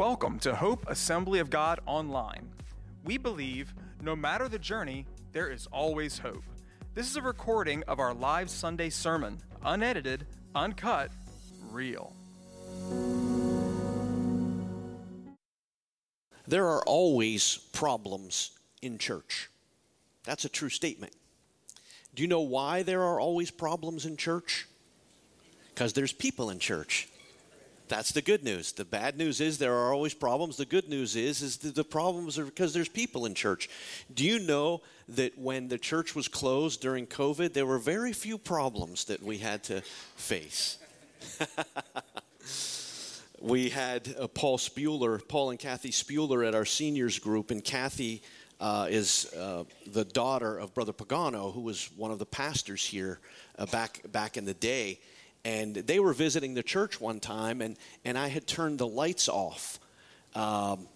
Welcome to Hope Assembly of God Online. We believe no matter the journey, there is always hope. This is a recording of our live Sunday sermon, unedited, uncut, real. There are always problems in church. That's a true statement. Do you know why there are always problems in church? Because there's people in church. That's the good news. The bad news is there are always problems. The good news is is the problems are because there's people in church. Do you know that when the church was closed during COVID, there were very few problems that we had to face. we had uh, Paul Spuler, Paul and Kathy Spuler at our seniors group, and Kathy uh, is uh, the daughter of Brother Pagano, who was one of the pastors here uh, back back in the day and they were visiting the church one time, and, and I had turned the lights off. Um,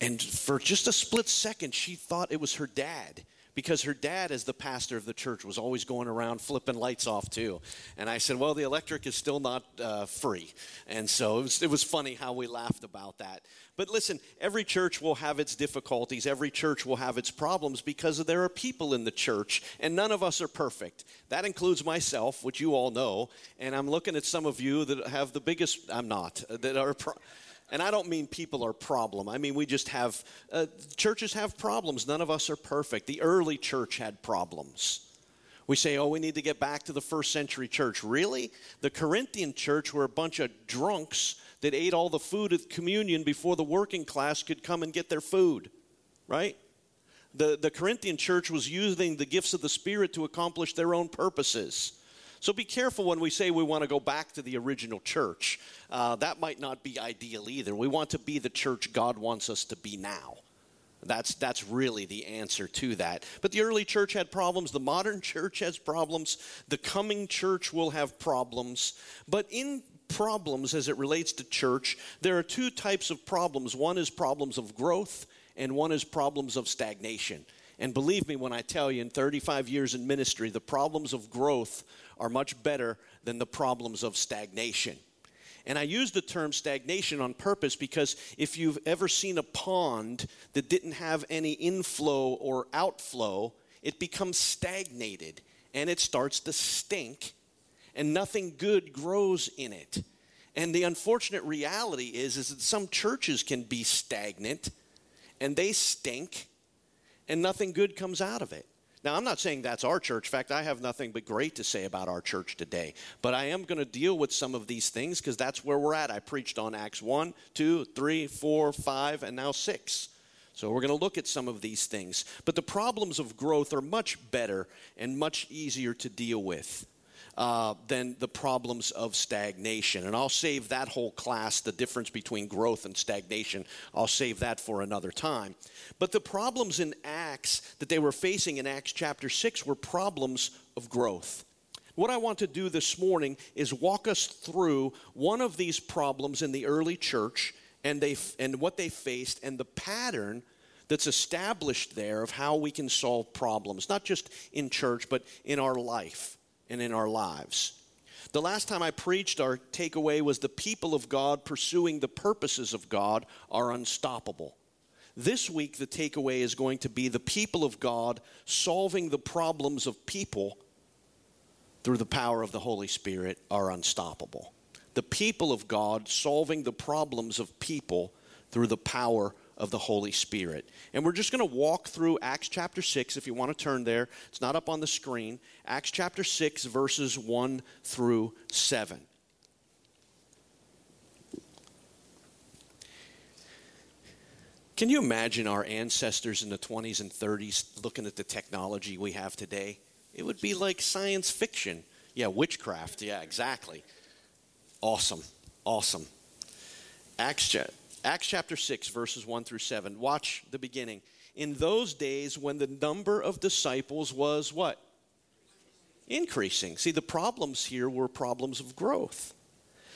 and for just a split second, she thought it was her dad because her dad, as the pastor of the church, was always going around flipping lights off too. And I said, Well, the electric is still not uh, free. And so it was, it was funny how we laughed about that. But listen, every church will have its difficulties, every church will have its problems because there are people in the church, and none of us are perfect. That includes myself, which you all know. And I'm looking at some of you that have the biggest, I'm not, that are. Pro- and I don't mean people are problem. I mean we just have uh, churches have problems. None of us are perfect. The early church had problems. We say, "Oh, we need to get back to the first century church." Really? The Corinthian church were a bunch of drunks that ate all the food at communion before the working class could come and get their food. Right? The, the Corinthian church was using the gifts of the Spirit to accomplish their own purposes. So be careful when we say we want to go back to the original church. Uh, that might not be ideal either. We want to be the church God wants us to be now. That's, that's really the answer to that. But the early church had problems. The modern church has problems. The coming church will have problems. But in problems as it relates to church, there are two types of problems. One is problems of growth, and one is problems of stagnation. And believe me when I tell you, in 35 years in ministry, the problems of growth are much better than the problems of stagnation. And I use the term stagnation on purpose because if you've ever seen a pond that didn't have any inflow or outflow, it becomes stagnated and it starts to stink, and nothing good grows in it. And the unfortunate reality is, is that some churches can be stagnant and they stink and nothing good comes out of it. Now, I'm not saying that's our church. In fact, I have nothing but great to say about our church today. But I am going to deal with some of these things because that's where we're at. I preached on Acts 1, 2, 3, 4, 5, and now 6. So we're going to look at some of these things. But the problems of growth are much better and much easier to deal with uh, than the problems of stagnation. And I'll save that whole class, the difference between growth and stagnation, I'll save that for another time. But the problems in Acts that they were facing in Acts chapter 6 were problems of growth. What I want to do this morning is walk us through one of these problems in the early church and, they, and what they faced and the pattern that's established there of how we can solve problems, not just in church, but in our life and in our lives. The last time I preached, our takeaway was the people of God pursuing the purposes of God are unstoppable. This week, the takeaway is going to be the people of God solving the problems of people through the power of the Holy Spirit are unstoppable. The people of God solving the problems of people through the power of the Holy Spirit. And we're just going to walk through Acts chapter 6 if you want to turn there. It's not up on the screen. Acts chapter 6, verses 1 through 7. Can you imagine our ancestors in the 20s and 30s looking at the technology we have today? It would be like science fiction. Yeah, witchcraft. Yeah, exactly. Awesome. Awesome. Acts Acts chapter 6, verses 1 through 7. Watch the beginning. In those days, when the number of disciples was what? Increasing. See, the problems here were problems of growth.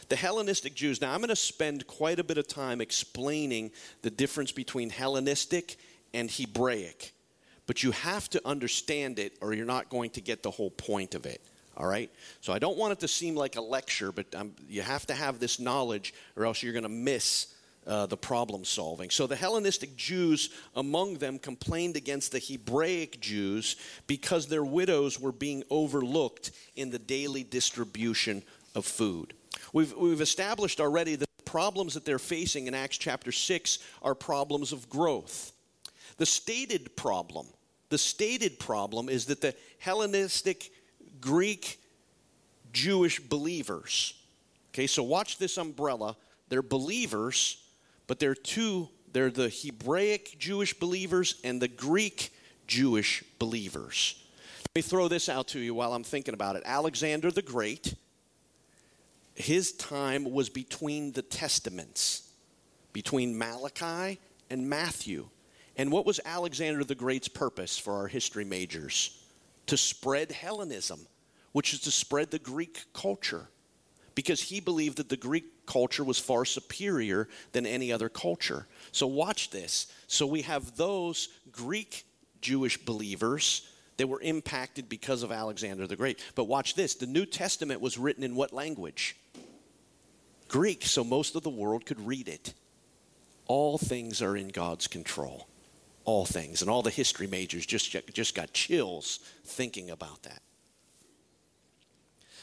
The Hellenistic Jews, now I'm going to spend quite a bit of time explaining the difference between Hellenistic and Hebraic. But you have to understand it or you're not going to get the whole point of it. All right? So I don't want it to seem like a lecture, but um, you have to have this knowledge or else you're going to miss uh, the problem solving. So the Hellenistic Jews among them complained against the Hebraic Jews because their widows were being overlooked in the daily distribution of food. We've, we've established already that the problems that they're facing in Acts chapter 6 are problems of growth. The stated problem, the stated problem is that the Hellenistic Greek Jewish believers, okay, so watch this umbrella, they're believers, but they're two, they're the Hebraic Jewish believers and the Greek Jewish believers. Let me throw this out to you while I'm thinking about it. Alexander the Great, his time was between the testaments, between Malachi and Matthew. And what was Alexander the Great's purpose for our history majors? To spread Hellenism, which is to spread the Greek culture, because he believed that the Greek culture was far superior than any other culture. So, watch this. So, we have those Greek Jewish believers that were impacted because of Alexander the Great. But watch this the New Testament was written in what language? Greek, so most of the world could read it. All things are in God's control. All things. And all the history majors just, just got chills thinking about that.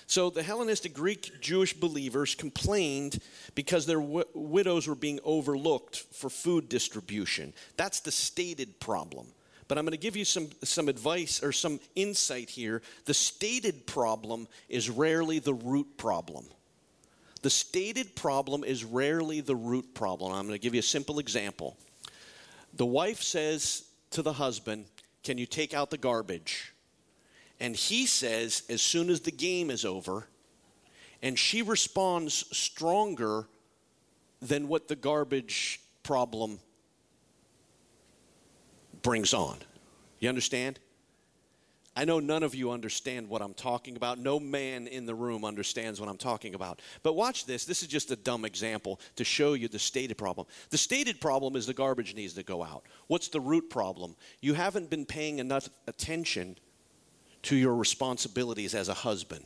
So the Hellenistic Greek Jewish believers complained because their w- widows were being overlooked for food distribution. That's the stated problem. But I'm going to give you some, some advice or some insight here. The stated problem is rarely the root problem. The stated problem is rarely the root problem. I'm going to give you a simple example. The wife says to the husband, Can you take out the garbage? And he says, As soon as the game is over, and she responds stronger than what the garbage problem brings on. You understand? I know none of you understand what I'm talking about. No man in the room understands what I'm talking about. But watch this. This is just a dumb example to show you the stated problem. The stated problem is the garbage needs to go out. What's the root problem? You haven't been paying enough attention to your responsibilities as a husband,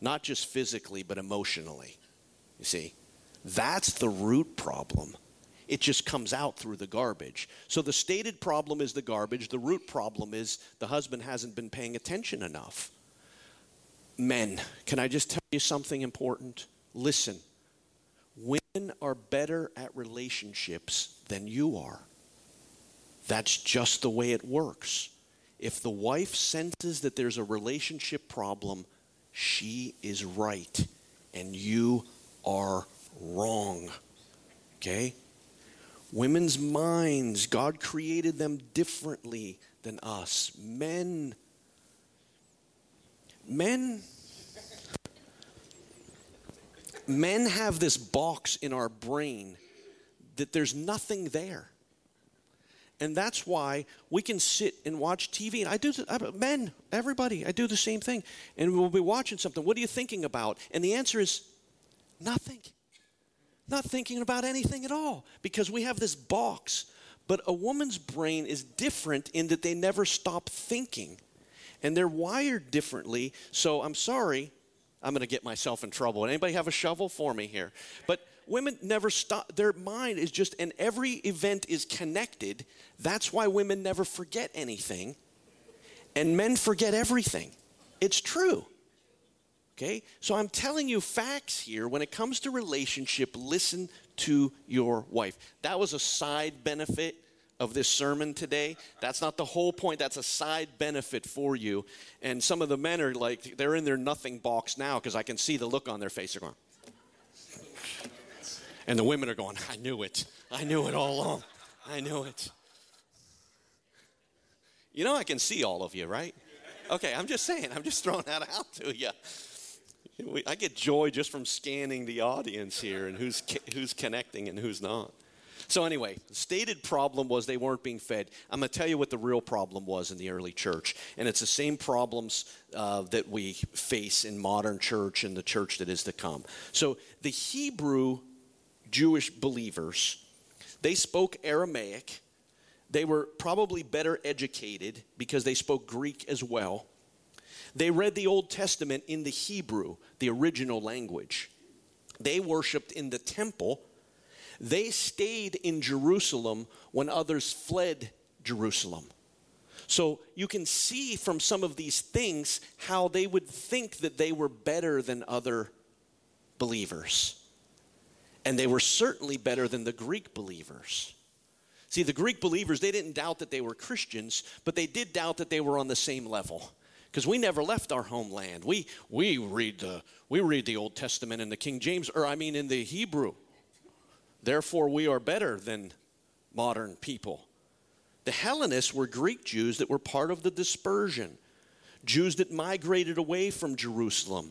not just physically, but emotionally. You see? That's the root problem. It just comes out through the garbage. So the stated problem is the garbage. The root problem is the husband hasn't been paying attention enough. Men, can I just tell you something important? Listen, women are better at relationships than you are. That's just the way it works. If the wife senses that there's a relationship problem, she is right and you are wrong. Okay? Women's minds, God created them differently than us. Men, men, men have this box in our brain that there's nothing there. And that's why we can sit and watch TV. And I do, men, everybody, I do the same thing. And we'll be watching something. What are you thinking about? And the answer is nothing not thinking about anything at all because we have this box. But a woman's brain is different in that they never stop thinking and they're wired differently. So I'm sorry, I'm going to get myself in trouble. Anybody have a shovel for me here? But women never stop their mind is just and every event is connected. That's why women never forget anything and men forget everything. It's true. Okay? So I'm telling you facts here. When it comes to relationship, listen to your wife. That was a side benefit of this sermon today. That's not the whole point. That's a side benefit for you. And some of the men are like, they're in their nothing box now because I can see the look on their face. They're going, and the women are going, I knew it. I knew it all along. I knew it. You know, I can see all of you, right? Okay, I'm just saying, I'm just throwing that out to you. I get joy just from scanning the audience here and who's, who's connecting and who's not. So, anyway, stated problem was they weren't being fed. I'm going to tell you what the real problem was in the early church. And it's the same problems uh, that we face in modern church and the church that is to come. So, the Hebrew Jewish believers, they spoke Aramaic. They were probably better educated because they spoke Greek as well. They read the Old Testament in the Hebrew, the original language. They worshiped in the temple. They stayed in Jerusalem when others fled Jerusalem. So you can see from some of these things how they would think that they were better than other believers. And they were certainly better than the Greek believers. See, the Greek believers, they didn't doubt that they were Christians, but they did doubt that they were on the same level. Because we never left our homeland. We, we, read the, we read the Old Testament in the King James, or I mean in the Hebrew. Therefore, we are better than modern people. The Hellenists were Greek Jews that were part of the dispersion, Jews that migrated away from Jerusalem.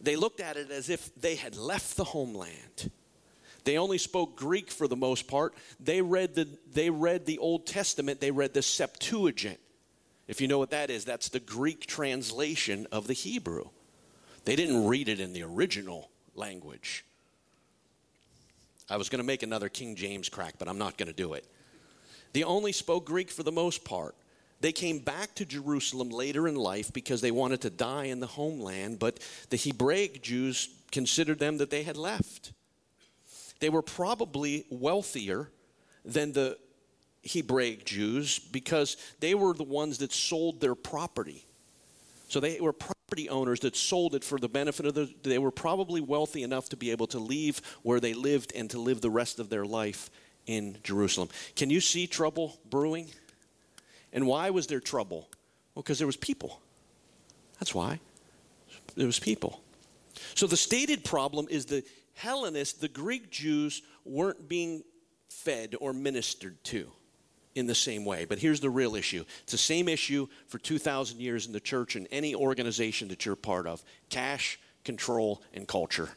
They looked at it as if they had left the homeland. They only spoke Greek for the most part. They read the, they read the Old Testament, they read the Septuagint. If you know what that is, that's the Greek translation of the Hebrew. They didn't read it in the original language. I was going to make another King James crack, but I'm not going to do it. They only spoke Greek for the most part. They came back to Jerusalem later in life because they wanted to die in the homeland, but the Hebraic Jews considered them that they had left. They were probably wealthier than the Hebraic Jews because they were the ones that sold their property. So they were property owners that sold it for the benefit of the. They were probably wealthy enough to be able to leave where they lived and to live the rest of their life in Jerusalem. Can you see trouble brewing? And why was there trouble? Well, because there was people. That's why. There was people. So the stated problem is the Hellenists, the Greek Jews, weren't being fed or ministered to in the same way. But here's the real issue it's the same issue for 2,000 years in the church and any organization that you're part of cash, control, and culture.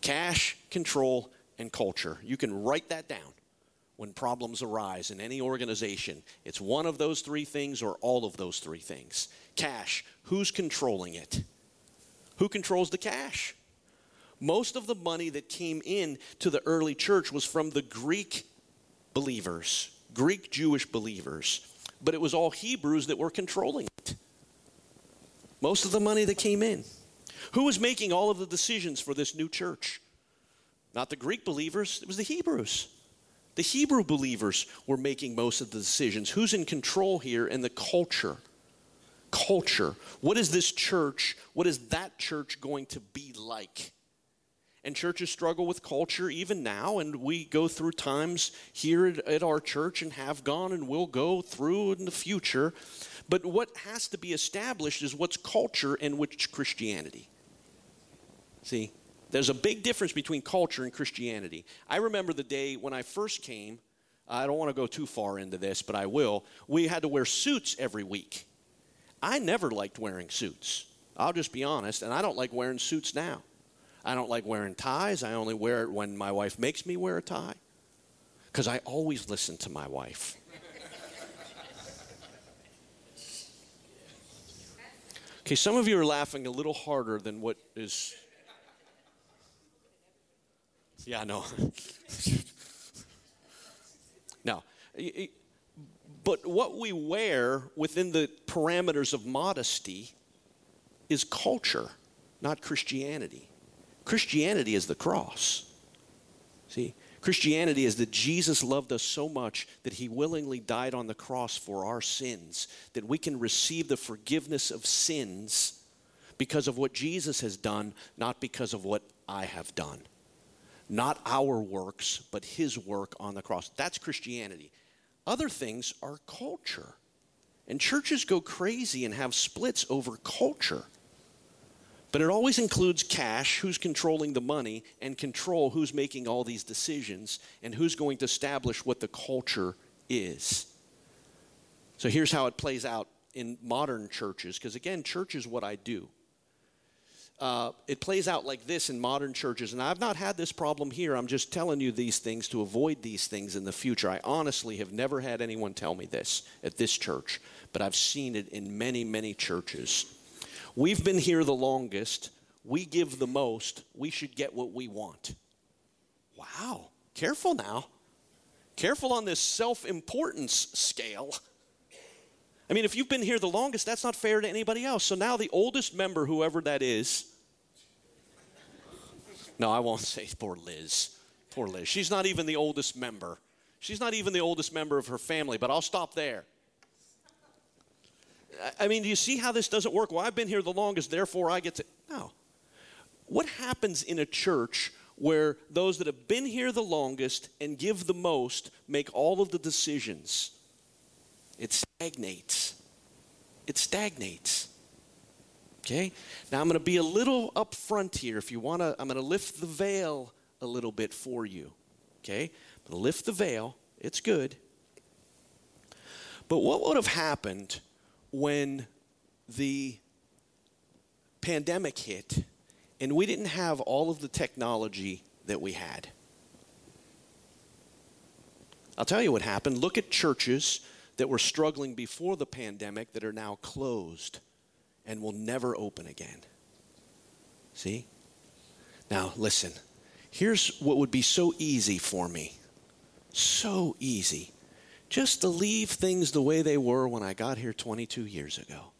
Cash, control, and culture. You can write that down when problems arise in any organization. It's one of those three things or all of those three things. Cash, who's controlling it? Who controls the cash? Most of the money that came in to the early church was from the Greek believers, Greek Jewish believers, but it was all Hebrews that were controlling it. Most of the money that came in. Who was making all of the decisions for this new church? Not the Greek believers, it was the Hebrews. The Hebrew believers were making most of the decisions. Who's in control here in the culture? Culture. What is this church? What is that church going to be like? And churches struggle with culture even now, and we go through times here at, at, our church and have gone and will go through in the future. But what has to be established is what's culture and which Christianity. See, there's a big difference between culture and Christianity. I remember the day when I first came, I don't want to go too far into this, but I will. We had to wear suits every week. I never liked wearing suits. I'll just be honest, and I don't like wearing suits now. I don't like wearing ties. I only wear it when my wife makes me wear a tie because I always listen to my wife. Okay, some of you are laughing a little harder than what is. Yeah, no. no. But what we wear within the parameters of modesty is culture, not Christianity. Christianity is the cross. See, Christianity is that Jesus loved us so much that he willingly died on the cross for our sins, that we can receive the forgiveness of sins because of what Jesus has done, not because of what I have done. Not our works, but his work on the cross. That's Christianity. Other things are culture. And churches go crazy and have splits over culture. But it always includes cash, who's controlling the money, and control, who's making all these decisions, and who's going to establish what the culture is. So here's how it plays out in modern churches, because again, church is what I do. Uh, it plays out like this in modern churches, and I've not had this problem here. I'm just telling you these things to avoid these things in the future. I honestly have never had anyone tell me this at this church, but I've seen it in many, many churches. We've been here the longest. We give the most. We should get what we want. Wow. Careful now. Careful on this self importance scale. I mean, if you've been here the longest, that's not fair to anybody else. So now the oldest member, whoever that is, no, I won't say poor Liz. Poor Liz. She's not even the oldest member. She's not even the oldest member of her family, but I'll stop there. I mean, do you see how this doesn't work? Well, I've been here the longest, therefore I get to. No. What happens in a church where those that have been here the longest and give the most make all of the decisions? It stagnates. It stagnates. Okay? Now I'm going to be a little upfront here. If you want to, I'm going to lift the veil a little bit for you. Okay? Lift the veil. It's good. But what would have happened when the pandemic hit and we didn't have all of the technology that we had? I'll tell you what happened. Look at churches that were struggling before the pandemic that are now closed and will never open again. See? Now, listen. Here's what would be so easy for me. So easy. Just to leave things the way they were when I got here 22 years ago.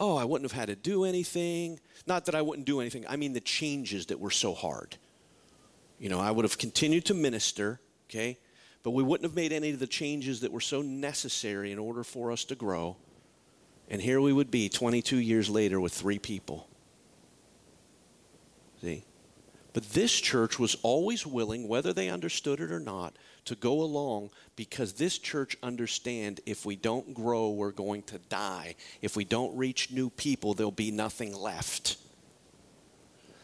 Oh, I wouldn't have had to do anything. Not that I wouldn't do anything, I mean the changes that were so hard. You know, I would have continued to minister, okay? But we wouldn't have made any of the changes that were so necessary in order for us to grow. And here we would be 22 years later with three people. See? But this church was always willing, whether they understood it or not, to go along because this church understand if we don't grow, we're going to die. If we don't reach new people, there'll be nothing left.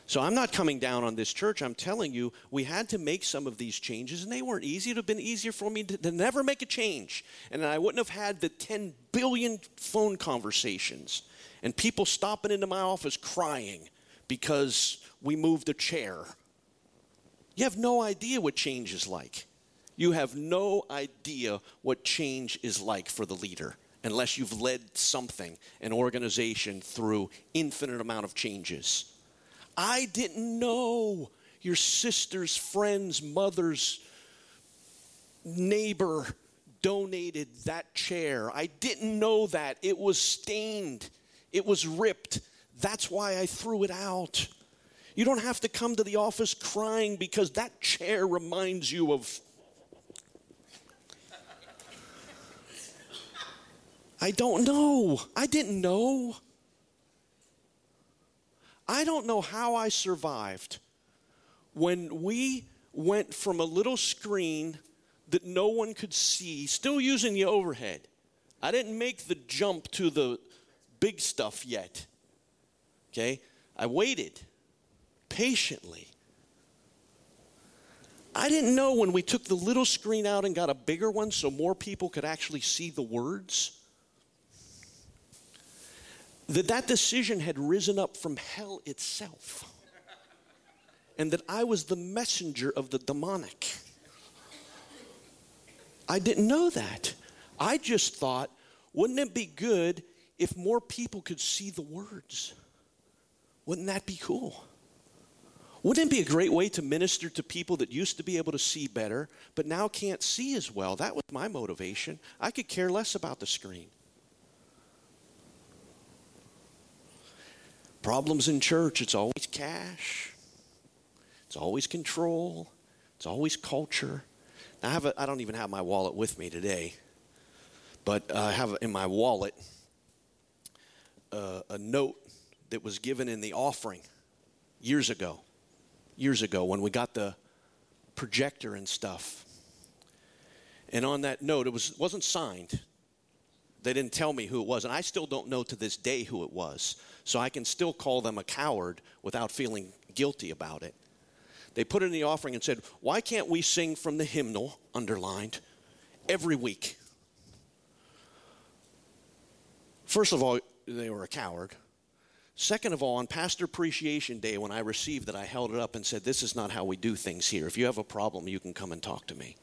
So I'm not coming down on this church. I'm telling you, we had to make some of these changes, and they weren't easy. It would have been easier for me to, to never make a change. And I wouldn't have had the 10 billion phone conversations and people stopping into my office crying because we moved a chair. You have no idea what change is like. You have no idea what change is like for the leader unless you've led something, an organization, through infinite amount of changes. I didn't know your sister's friend's mother's neighbor donated that chair. I didn't know that. It was stained, it was ripped. That's why I threw it out. You don't have to come to the office crying because that chair reminds you of. I don't know. I didn't know. I don't know how I survived when we went from a little screen that no one could see, still using the overhead. I didn't make the jump to the big stuff yet. Okay? I waited patiently. I didn't know when we took the little screen out and got a bigger one so more people could actually see the words that that decision had risen up from hell itself and that I was the messenger of the demonic. I didn't know that. I just thought, wouldn't it be good if more people could see the words? Wouldn't that be cool? Wouldn't it be a great way to minister to people that used to be able to see better, but now can't see as well? That was my motivation. I could care less about the screen. Problems in church, it's always cash, it's always control, it's always culture. Now I, have a, I don't even have my wallet with me today, but I have in my wallet uh, a note that was given in the offering years ago. Years ago, when we got the projector and stuff. And on that note, it was, wasn't signed. They didn't tell me who it was, and I still don't know to this day who it was. So I can still call them a coward without feeling guilty about it. They put in the offering and said, Why can't we sing from the hymnal, underlined, every week? First of all, they were a coward. Second of all, on Pastor Appreciation Day, when I received it, I held it up and said, This is not how we do things here. If you have a problem, you can come and talk to me.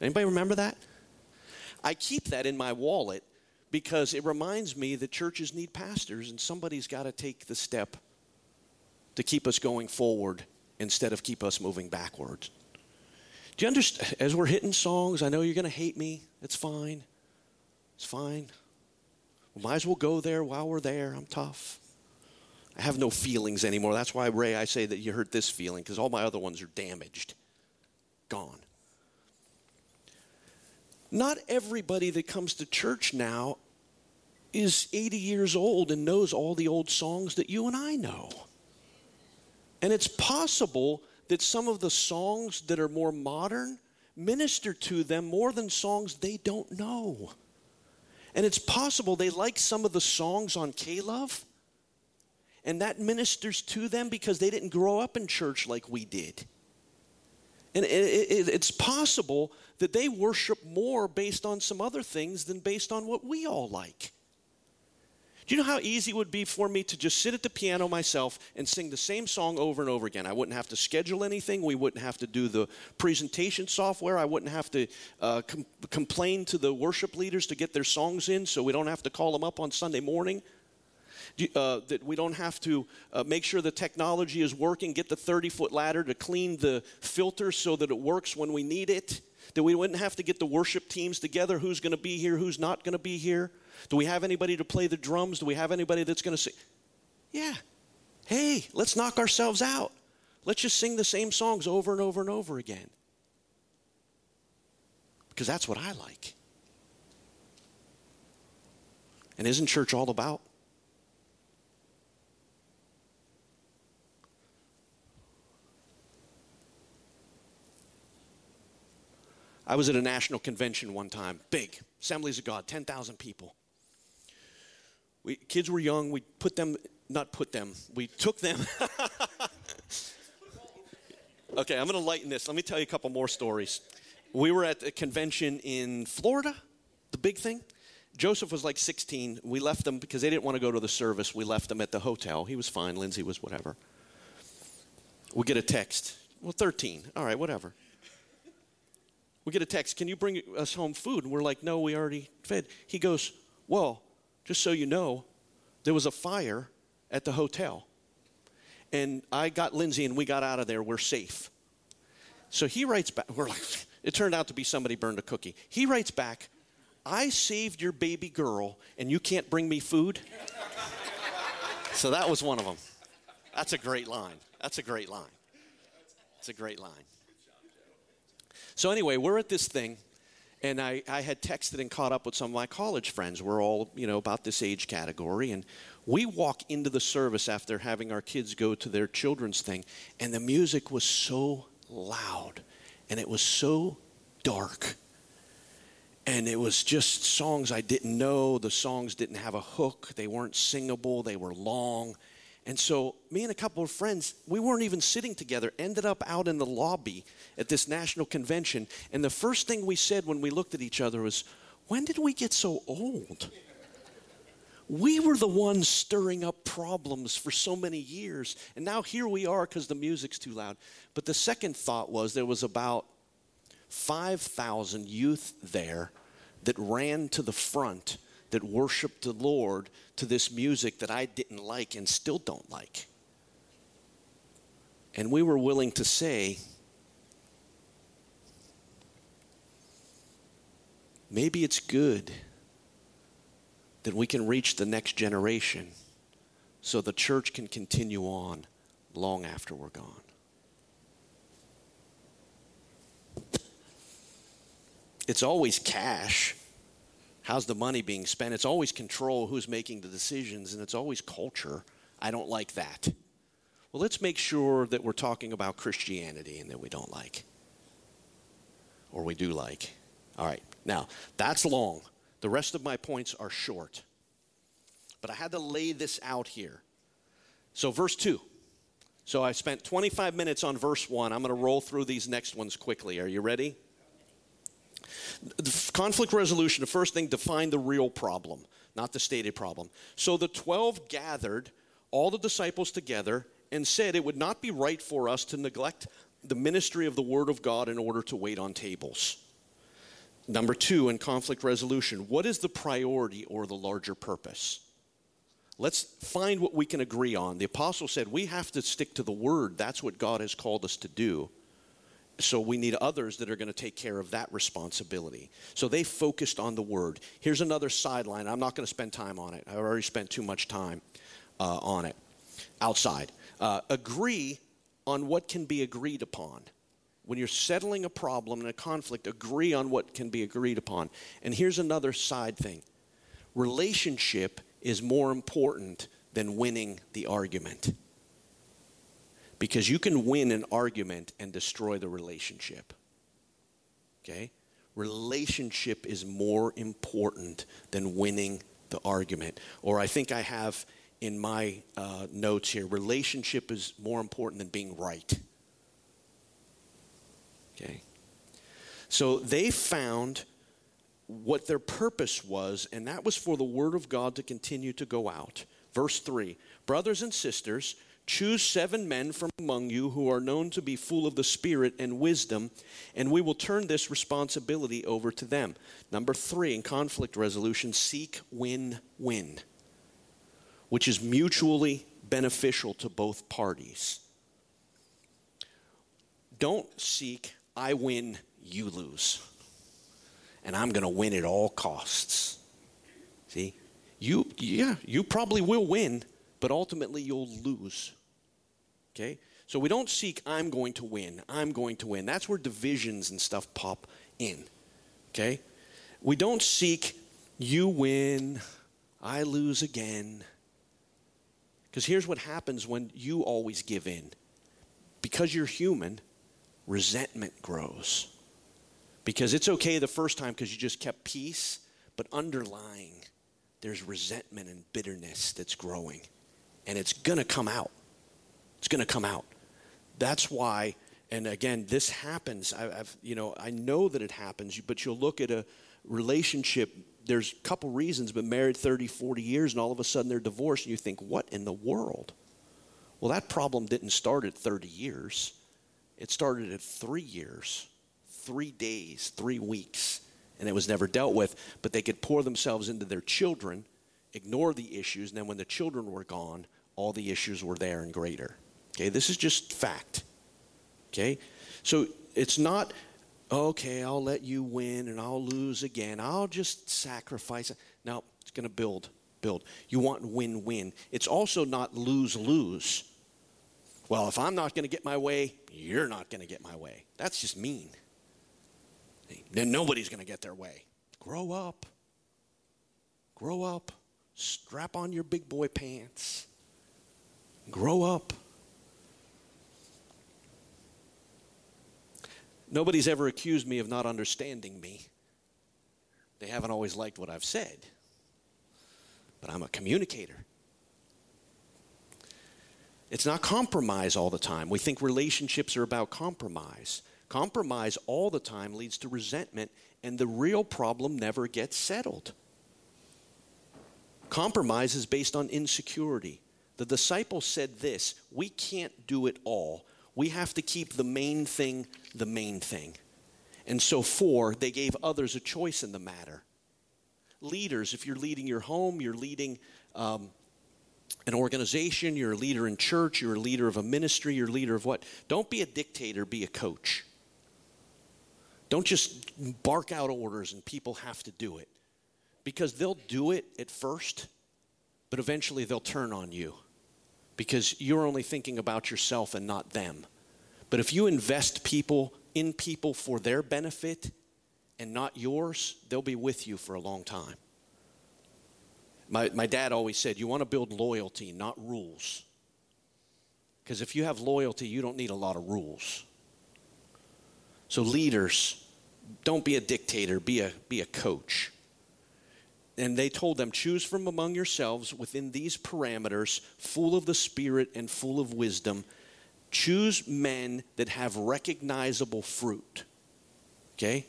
Anybody remember that? I keep that in my wallet because it reminds me that churches need pastors and somebody's got to take the step to keep us going forward instead of keep us moving backwards. Do you understand? As we're hitting songs, I know you're going to hate me. It's fine. It's fine. We might as well go there while we're there. I'm tough. I have no feelings anymore. That's why, Ray, I say that you hurt this feeling because all my other ones are damaged, gone. Not everybody that comes to church now is 80 years old and knows all the old songs that you and I know. And it's possible that some of the songs that are more modern minister to them more than songs they don't know. And it's possible they like some of the songs on K Love, and that ministers to them because they didn't grow up in church like we did. And it, it, it's possible that they worship more based on some other things than based on what we all like. Do you know how easy it would be for me to just sit at the piano myself and sing the same song over and over again? I wouldn't have to schedule anything. We wouldn't have to do the presentation software. I wouldn't have to uh, com- complain to the worship leaders to get their songs in so we don't have to call them up on Sunday morning. Uh, that we don't have to uh, make sure the technology is working, get the 30 foot ladder to clean the filter so that it works when we need it. That we wouldn't have to get the worship teams together who's going to be here, who's not going to be here. Do we have anybody to play the drums? Do we have anybody that's going to sing? Yeah. Hey, let's knock ourselves out. Let's just sing the same songs over and over and over again. Because that's what I like. And isn't church all about? I was at a national convention one time, big, Assemblies of God, 10,000 people. We, kids were young. We put them, not put them, we took them. okay, I'm going to lighten this. Let me tell you a couple more stories. We were at a convention in Florida, the big thing. Joseph was like 16. We left them because they didn't want to go to the service. We left them at the hotel. He was fine. Lindsay was whatever. We get a text. Well, 13. All right, whatever. We get a text, Can you bring us home food? And we're like, No, we already fed. He goes, Well, just so you know, there was a fire at the hotel. And I got Lindsay and we got out of there. We're safe. So he writes back, we're like, it turned out to be somebody burned a cookie. He writes back, I saved your baby girl and you can't bring me food? so that was one of them. That's a great line. That's a great line. It's a great line. So, anyway, we're at this thing, and I, I had texted and caught up with some of my college friends. We're all, you know, about this age category. And we walk into the service after having our kids go to their children's thing, and the music was so loud, and it was so dark. And it was just songs I didn't know. The songs didn't have a hook. They weren't singable. They were long. And so, me and a couple of friends, we weren't even sitting together, ended up out in the lobby at this national convention. And the first thing we said when we looked at each other was, When did we get so old? We were the ones stirring up problems for so many years. And now here we are because the music's too loud. But the second thought was there was about 5,000 youth there that ran to the front that worshiped the Lord to this music that I didn't like and still don't like. And we were willing to say, maybe it's good that we can reach the next generation so the church can continue on long after we're gone. It's always cash. How's the money being spent? It's always control, who's making the decisions, and it's always culture. I don't like that. Well, let's make sure that we're talking about Christianity and that we don't like. Or we do like. All right, now, that's long. The rest of my points are short. But I had to lay this out here. So, verse 2. So, I spent 25 minutes on verse 1. I'm going to roll through these next ones quickly. Are you ready? The conflict resolution, the first thing, define the real problem, not the stated problem. So the 12 gathered all the disciples together and said it would not be right for us to neglect the ministry of the Word of God in order to wait on tables. Number two, in conflict resolution, what is the priority or the larger purpose? Let's find what we can agree on. The apostle said we have to stick to the Word. That's what God has called us to do so we need others that are going to take care of that responsibility. So they focused on the word. Here's another sideline. I'm not going to spend time on it. I've already spent too much time uh, on it. outside. Uh, agree on what can be agreed upon. When you're settling a problem and a conflict, agree on what can be agreed upon. And here's another side thing relationship is more important than winning the argument. Because you can win an argument and destroy the relationship. Okay? Relationship is more important than winning the argument. Or I think I have in my uh, notes here relationship is more important than being right. Okay? So they found what their purpose was, and that was for the Word of God to continue to go out. Verse 3 Brothers and sisters, choose seven men from among you who are known to be full of the Spirit and wisdom, and we will turn this responsibility over to them. Number three, in conflict resolution, seek win win, which is mutually beneficial to both parties. Don't seek, I win, you lose and I'm going to win at all costs. See? You yeah, you probably will win, but ultimately you'll lose. Okay? So we don't seek I'm going to win. I'm going to win. That's where divisions and stuff pop in. Okay? We don't seek you win, I lose again. Because here's what happens when you always give in. Because you're human, resentment grows. Because it's okay the first time because you just kept peace, but underlying, there's resentment and bitterness that's growing. And it's going to come out. It's going to come out. That's why, and again, this happens. I, have you know, I know that it happens, but you'll look at a relationship. There's a couple reasons, but married 30, 40 years, and all of a sudden they're divorced, and you think, what in the world? Well, that problem didn't start at 30 years, it started at three years three days, three weeks, and it was never dealt with. But they could pour themselves into their children, ignore the issues, and then when the children were gone, all the issues were there and greater. Okay, this is just fact. Okay, so it's not, okay, I'll let you win and I'll lose again. I'll just sacrifice. No, it's going to build, build. You want win win. It's also not lose lose. Well, if I'm not going to get my way, you're not going to get my way. That's just mean. Then nobody's going to get their way. Grow up. Grow up. Strap on your big boy pants. Grow up. Nobody's ever accused me of not understanding me. They haven't always liked what I've said. But I'm a communicator. It's not compromise all the time. We think relationships are about compromise. Compromise all the time leads to resentment, and the real problem never gets settled. Compromise is based on insecurity. The disciples said this We can't do it all. We have to keep the main thing the main thing. And so, four, they gave others a choice in the matter. Leaders, if you're leading your home, you're leading um, an organization, you're a leader in church, you're a leader of a ministry, you're a leader of what? Don't be a dictator, be a coach. Don't just bark out orders and people have to do it. Because they'll do it at first, but eventually they'll turn on you because you're only thinking about yourself and not them. But if you invest people in people for their benefit and not yours, they'll be with you for a long time. My, my dad always said, You want to build loyalty, not rules. Because if you have loyalty, you don't need a lot of rules. So, leaders, don't be a dictator, be a, be a coach. And they told them, choose from among yourselves within these parameters, full of the Spirit and full of wisdom. Choose men that have recognizable fruit. Okay?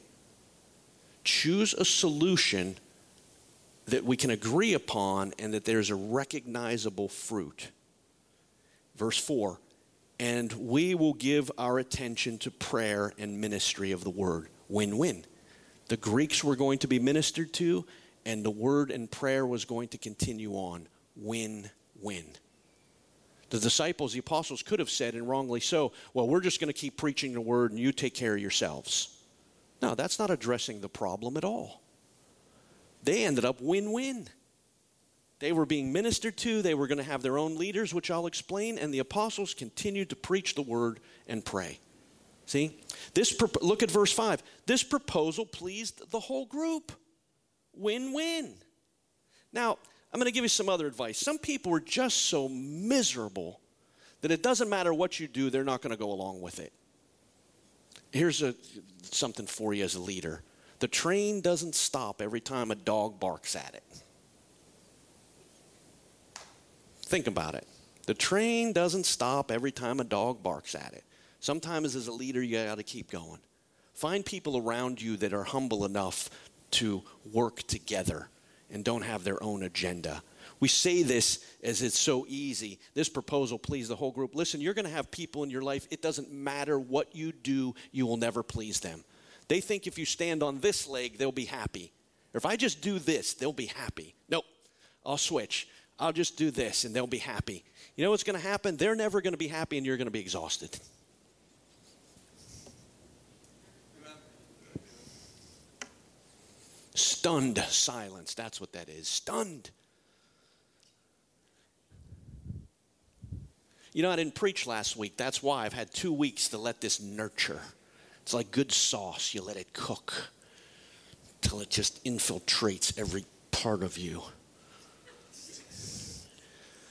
Choose a solution that we can agree upon and that there's a recognizable fruit. Verse 4 And we will give our attention to prayer and ministry of the word win win. The Greeks were going to be ministered to, and the word and prayer was going to continue on win win. The disciples, the apostles, could have said, and wrongly so, well, we're just going to keep preaching the word and you take care of yourselves. No, that's not addressing the problem at all. They ended up win win. They were being ministered to. They were going to have their own leaders, which I'll explain. And the apostles continued to preach the word and pray. See? This look at verse 5. This proposal pleased the whole group. Win-win. Now, I'm going to give you some other advice. Some people are just so miserable that it doesn't matter what you do, they're not going to go along with it. Here's a, something for you as a leader the train doesn't stop every time a dog barks at it. Think about it. The train doesn't stop every time a dog barks at it. Sometimes, as a leader, you got to keep going. Find people around you that are humble enough to work together and don't have their own agenda. We say this as it's so easy. This proposal please the whole group. Listen, you're going to have people in your life, it doesn't matter what you do, you will never please them. They think if you stand on this leg, they'll be happy. If I just do this, they'll be happy. Nope, I'll switch. I'll just do this and they'll be happy. You know what's going to happen? They're never going to be happy and you're going to be exhausted. Stunned silence. That's what that is. Stunned. You know, I didn't preach last week. That's why I've had two weeks to let this nurture. It's like good sauce. You let it cook until it just infiltrates every part of you.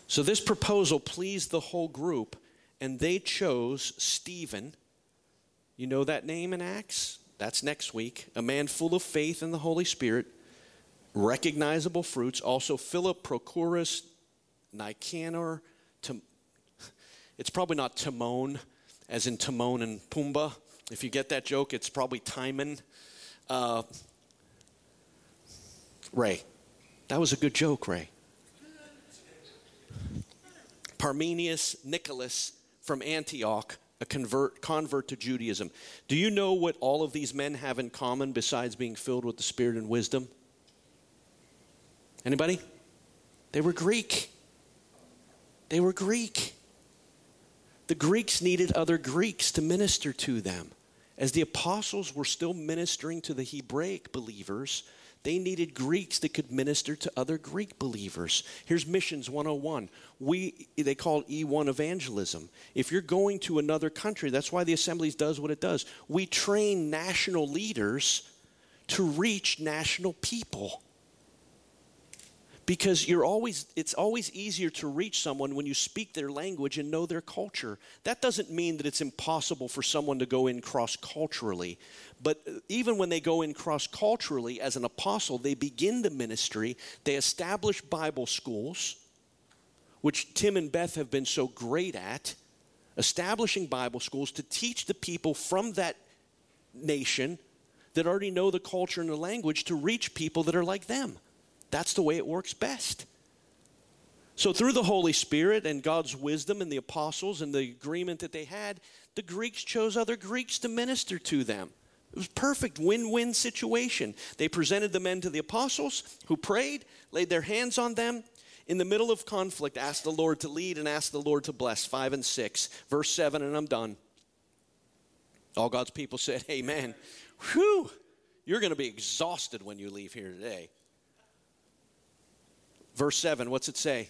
So this proposal pleased the whole group, and they chose Stephen. You know that name in Acts? That's next week. A man full of faith in the Holy Spirit, recognizable fruits. Also, Philip, Prochorus, Nicanor. Tim- it's probably not Timon, as in Timon and Pumbaa. If you get that joke, it's probably Timon. Uh, Ray. That was a good joke, Ray. Parmenius Nicholas from Antioch, a convert, convert to Judaism. Do you know what all of these men have in common besides being filled with the Spirit and wisdom? Anybody? They were Greek. They were Greek. The Greeks needed other Greeks to minister to them. As the apostles were still ministering to the Hebraic believers, they needed Greeks that could minister to other Greek believers. Here's Missions 101. We, they call it E1 evangelism. If you're going to another country, that's why the Assemblies does what it does. We train national leaders to reach national people because you're always it's always easier to reach someone when you speak their language and know their culture. That doesn't mean that it's impossible for someone to go in cross culturally but even when they go in cross culturally as an apostle they begin the ministry they establish bible schools which tim and beth have been so great at establishing bible schools to teach the people from that nation that already know the culture and the language to reach people that are like them that's the way it works best. So, through the Holy Spirit and God's wisdom and the apostles and the agreement that they had, the Greeks chose other Greeks to minister to them. It was perfect win-win situation. They presented the men to the apostles who prayed, laid their hands on them. In the middle of conflict, asked the Lord to lead and asked the Lord to bless. 5 and 6. Verse 7, and I'm done. All God's people said, Amen. Whew, you're going to be exhausted when you leave here today. Verse 7, what's it say?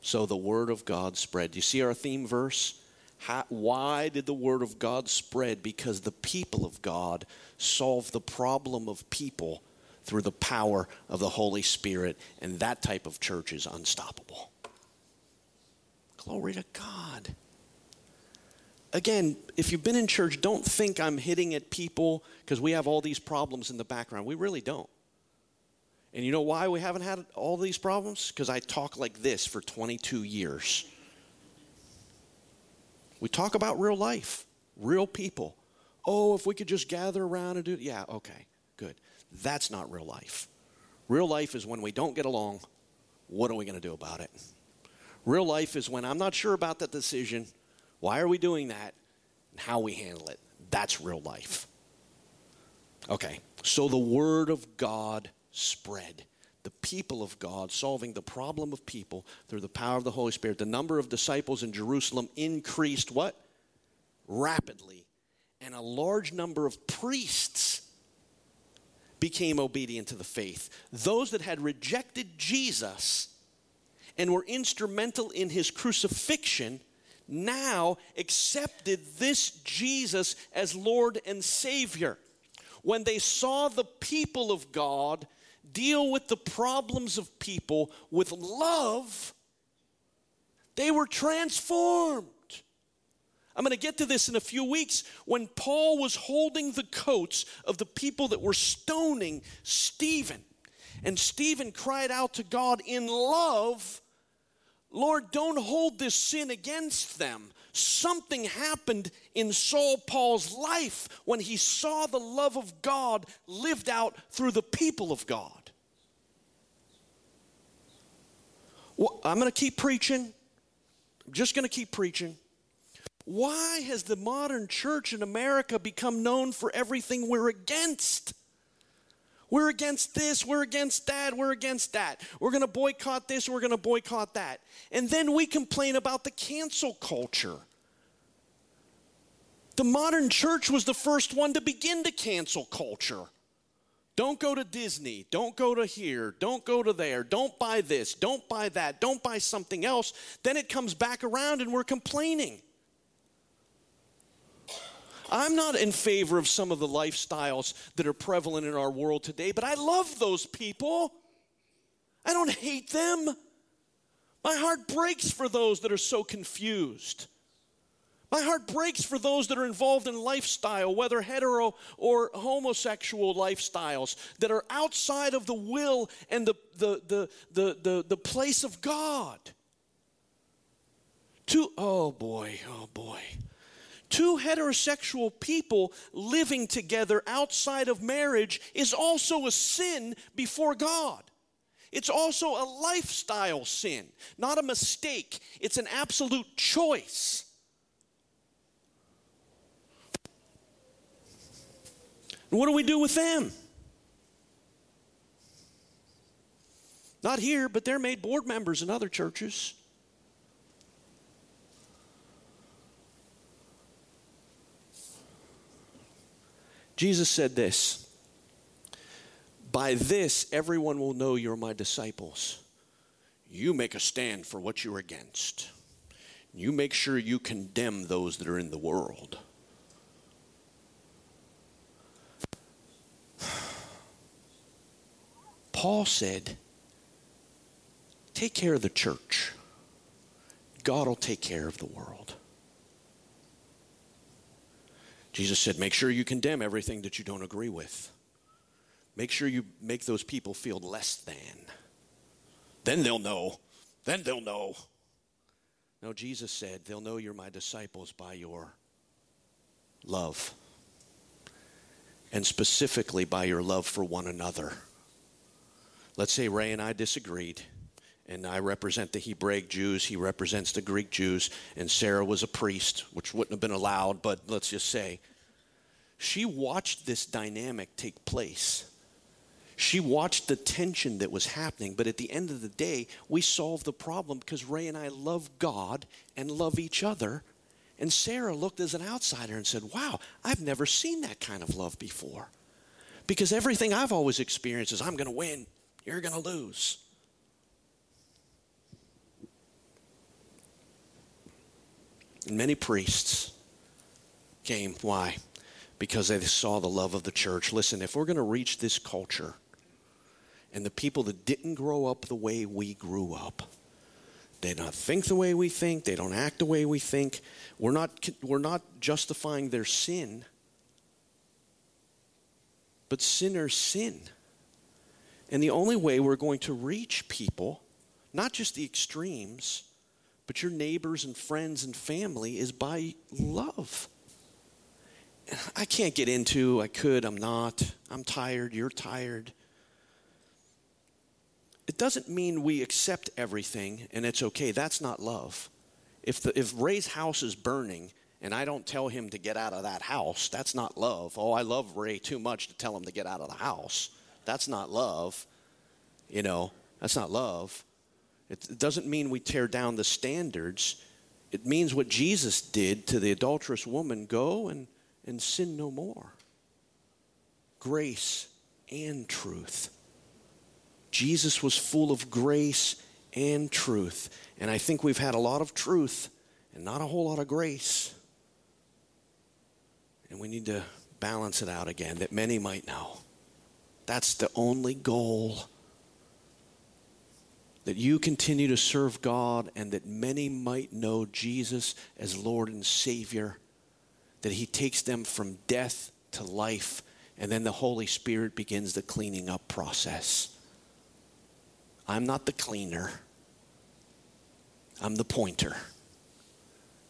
So the word of God spread. You see our theme verse? How, why did the word of God spread? Because the people of God solved the problem of people through the power of the Holy Spirit, and that type of church is unstoppable. Glory to God. Again, if you've been in church, don't think I'm hitting at people because we have all these problems in the background. We really don't. And you know why we haven't had all these problems? Because I talk like this for 22 years. We talk about real life, real people. Oh, if we could just gather around and do. Yeah, okay, good. That's not real life. Real life is when we don't get along. What are we going to do about it? Real life is when I'm not sure about that decision. Why are we doing that? And how we handle it. That's real life. Okay, so the Word of God spread. The people of God solving the problem of people through the power of the Holy Spirit. The number of disciples in Jerusalem increased what? Rapidly. And a large number of priests became obedient to the faith. Those that had rejected Jesus and were instrumental in his crucifixion now accepted this Jesus as Lord and Savior. When they saw the people of God deal with the problems of people with love, they were transformed. I'm going to get to this in a few weeks. When Paul was holding the coats of the people that were stoning Stephen, and Stephen cried out to God in love, Lord, don't hold this sin against them. Something happened in Saul Paul's life when he saw the love of God lived out through the people of God. Well, I'm going to keep preaching. I'm just going to keep preaching. Why has the modern church in America become known for everything we're against? We're against this, we're against that, we're against that. We're going to boycott this, we're going to boycott that. And then we complain about the cancel culture. The modern church was the first one to begin to cancel culture. Don't go to Disney. Don't go to here. Don't go to there. Don't buy this. Don't buy that. Don't buy something else. Then it comes back around and we're complaining. I'm not in favor of some of the lifestyles that are prevalent in our world today, but I love those people. I don't hate them. My heart breaks for those that are so confused. My heart breaks for those that are involved in lifestyle, whether hetero or homosexual lifestyles, that are outside of the will and the, the, the, the, the, the place of God. To, oh boy, oh boy two heterosexual people living together outside of marriage is also a sin before God. It's also a lifestyle sin, not a mistake. It's an absolute choice. What do we do with them? Not here, but they're made board members in other churches. Jesus said this By this, everyone will know you're my disciples. You make a stand for what you're against. You make sure you condemn those that are in the world. Paul said, Take care of the church. God will take care of the world. Jesus said, Make sure you condemn everything that you don't agree with. Make sure you make those people feel less than. Then they'll know. Then they'll know. No, Jesus said, They'll know you're my disciples by your love. And specifically by your love for one another. Let's say Ray and I disagreed and I represent the Hebraic Jews, he represents the Greek Jews, and Sarah was a priest, which wouldn't have been allowed, but let's just say. She watched this dynamic take place. She watched the tension that was happening, but at the end of the day, we solved the problem because Ray and I love God and love each other. And Sarah looked as an outsider and said, Wow, I've never seen that kind of love before. Because everything I've always experienced is I'm going to win, you're going to lose. And many priests came. Why? Because they saw the love of the church. Listen, if we're going to reach this culture and the people that didn't grow up the way we grew up, they don't think the way we think, they don't act the way we think, we're not, we're not justifying their sin. But sinners sin. And the only way we're going to reach people, not just the extremes, but your neighbors and friends and family is by love. I can't get into, I could, I'm not. I'm tired, you're tired. It doesn't mean we accept everything and it's okay. That's not love. If, the, if Ray's house is burning and I don't tell him to get out of that house, that's not love. Oh, I love Ray too much to tell him to get out of the house. That's not love. You know, that's not love. It doesn't mean we tear down the standards. It means what Jesus did to the adulterous woman go and, and sin no more. Grace and truth. Jesus was full of grace and truth. And I think we've had a lot of truth and not a whole lot of grace. And we need to balance it out again that many might know. That's the only goal. That you continue to serve God and that many might know Jesus as Lord and Savior. That He takes them from death to life. And then the Holy Spirit begins the cleaning up process. I'm not the cleaner, I'm the pointer.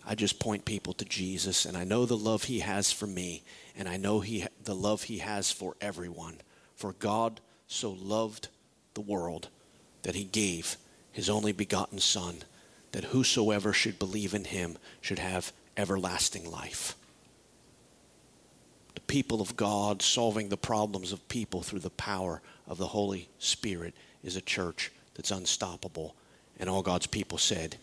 I just point people to Jesus, and I know the love He has for me, and I know he, the love He has for everyone. For God so loved the world that He gave His only begotten Son, that whosoever should believe in Him should have everlasting life. The people of God solving the problems of people through the power of the Holy Spirit is a church that's unstoppable. And all God's people said,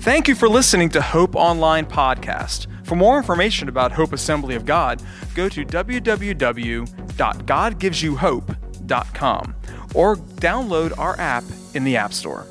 Thank you for listening to Hope Online Podcast. For more information about Hope Assembly of God, go to www.godgivesyouhope.com or download our app in the App Store.